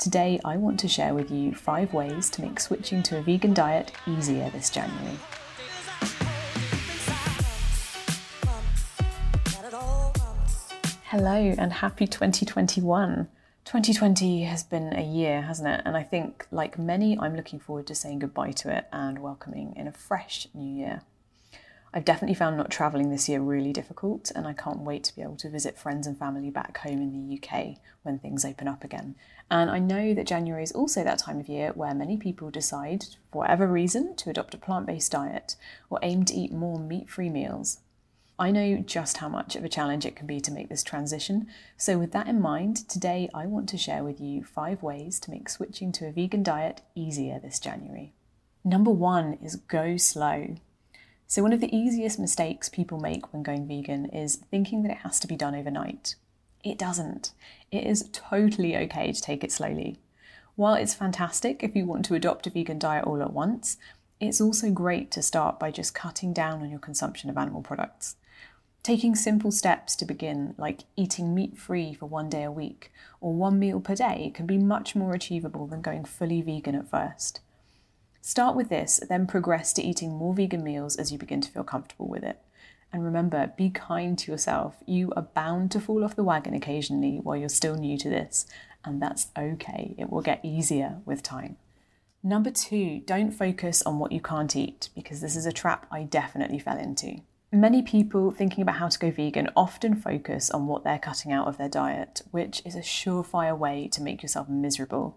Today, I want to share with you five ways to make switching to a vegan diet easier this January. Hello and happy 2021. 2020 has been a year, hasn't it? And I think, like many, I'm looking forward to saying goodbye to it and welcoming in a fresh new year. I've definitely found not travelling this year really difficult, and I can't wait to be able to visit friends and family back home in the UK when things open up again. And I know that January is also that time of year where many people decide, for whatever reason, to adopt a plant based diet or aim to eat more meat free meals. I know just how much of a challenge it can be to make this transition, so with that in mind, today I want to share with you five ways to make switching to a vegan diet easier this January. Number one is go slow. So, one of the easiest mistakes people make when going vegan is thinking that it has to be done overnight. It doesn't. It is totally okay to take it slowly. While it's fantastic if you want to adopt a vegan diet all at once, it's also great to start by just cutting down on your consumption of animal products. Taking simple steps to begin, like eating meat free for one day a week or one meal per day, can be much more achievable than going fully vegan at first. Start with this, then progress to eating more vegan meals as you begin to feel comfortable with it. And remember, be kind to yourself. You are bound to fall off the wagon occasionally while you're still new to this, and that's okay. It will get easier with time. Number two, don't focus on what you can't eat, because this is a trap I definitely fell into. Many people thinking about how to go vegan often focus on what they're cutting out of their diet, which is a surefire way to make yourself miserable.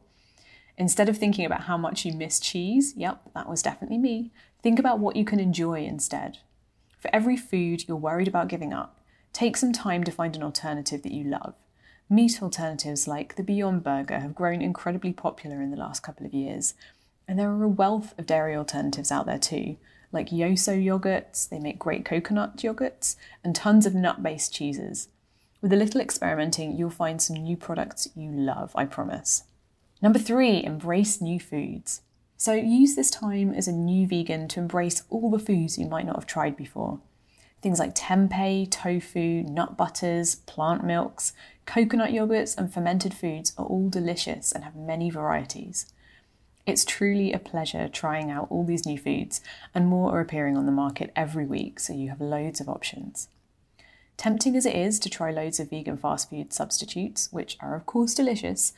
Instead of thinking about how much you miss cheese, yep, that was definitely me, think about what you can enjoy instead. For every food you're worried about giving up, take some time to find an alternative that you love. Meat alternatives like the Beyond Burger have grown incredibly popular in the last couple of years, and there are a wealth of dairy alternatives out there too, like Yoso yogurts, they make great coconut yogurts, and tons of nut based cheeses. With a little experimenting, you'll find some new products you love, I promise. Number three, embrace new foods. So use this time as a new vegan to embrace all the foods you might not have tried before. Things like tempeh, tofu, nut butters, plant milks, coconut yogurts, and fermented foods are all delicious and have many varieties. It's truly a pleasure trying out all these new foods, and more are appearing on the market every week, so you have loads of options. Tempting as it is to try loads of vegan fast food substitutes, which are of course delicious,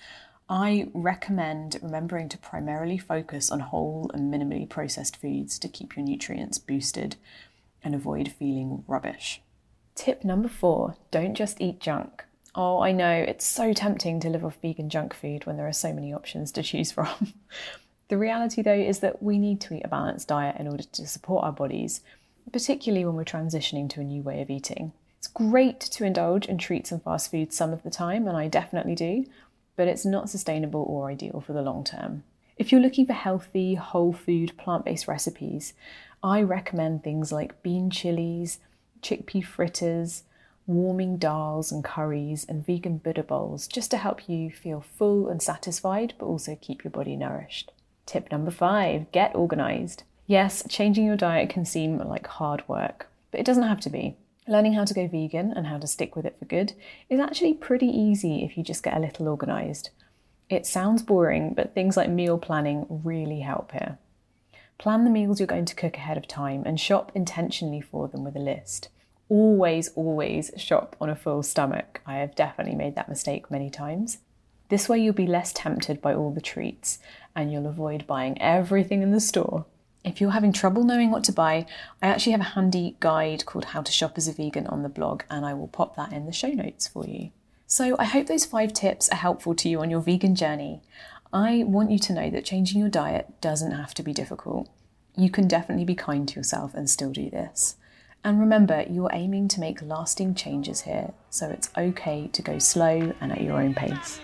I recommend remembering to primarily focus on whole and minimally processed foods to keep your nutrients boosted and avoid feeling rubbish. Tip number four don't just eat junk. Oh, I know, it's so tempting to live off vegan junk food when there are so many options to choose from. the reality, though, is that we need to eat a balanced diet in order to support our bodies, particularly when we're transitioning to a new way of eating. It's great to indulge in treats and fast food some of the time, and I definitely do, but it's not sustainable or ideal for the long term. If you're looking for healthy, whole food, plant based recipes, I recommend things like bean chilies, chickpea fritters, warming dals and curries, and vegan Buddha bowls just to help you feel full and satisfied, but also keep your body nourished. Tip number five get organized. Yes, changing your diet can seem like hard work, but it doesn't have to be. Learning how to go vegan and how to stick with it for good is actually pretty easy if you just get a little organised. It sounds boring, but things like meal planning really help here. Plan the meals you're going to cook ahead of time and shop intentionally for them with a list. Always, always shop on a full stomach. I have definitely made that mistake many times. This way, you'll be less tempted by all the treats and you'll avoid buying everything in the store if you're having trouble knowing what to buy, I actually have a handy guide called How to Shop as a Vegan on the blog, and I will pop that in the show notes for you. So, I hope those five tips are helpful to you on your vegan journey. I want you to know that changing your diet doesn't have to be difficult. You can definitely be kind to yourself and still do this. And remember, you're aiming to make lasting changes here, so it's okay to go slow and at your own pace.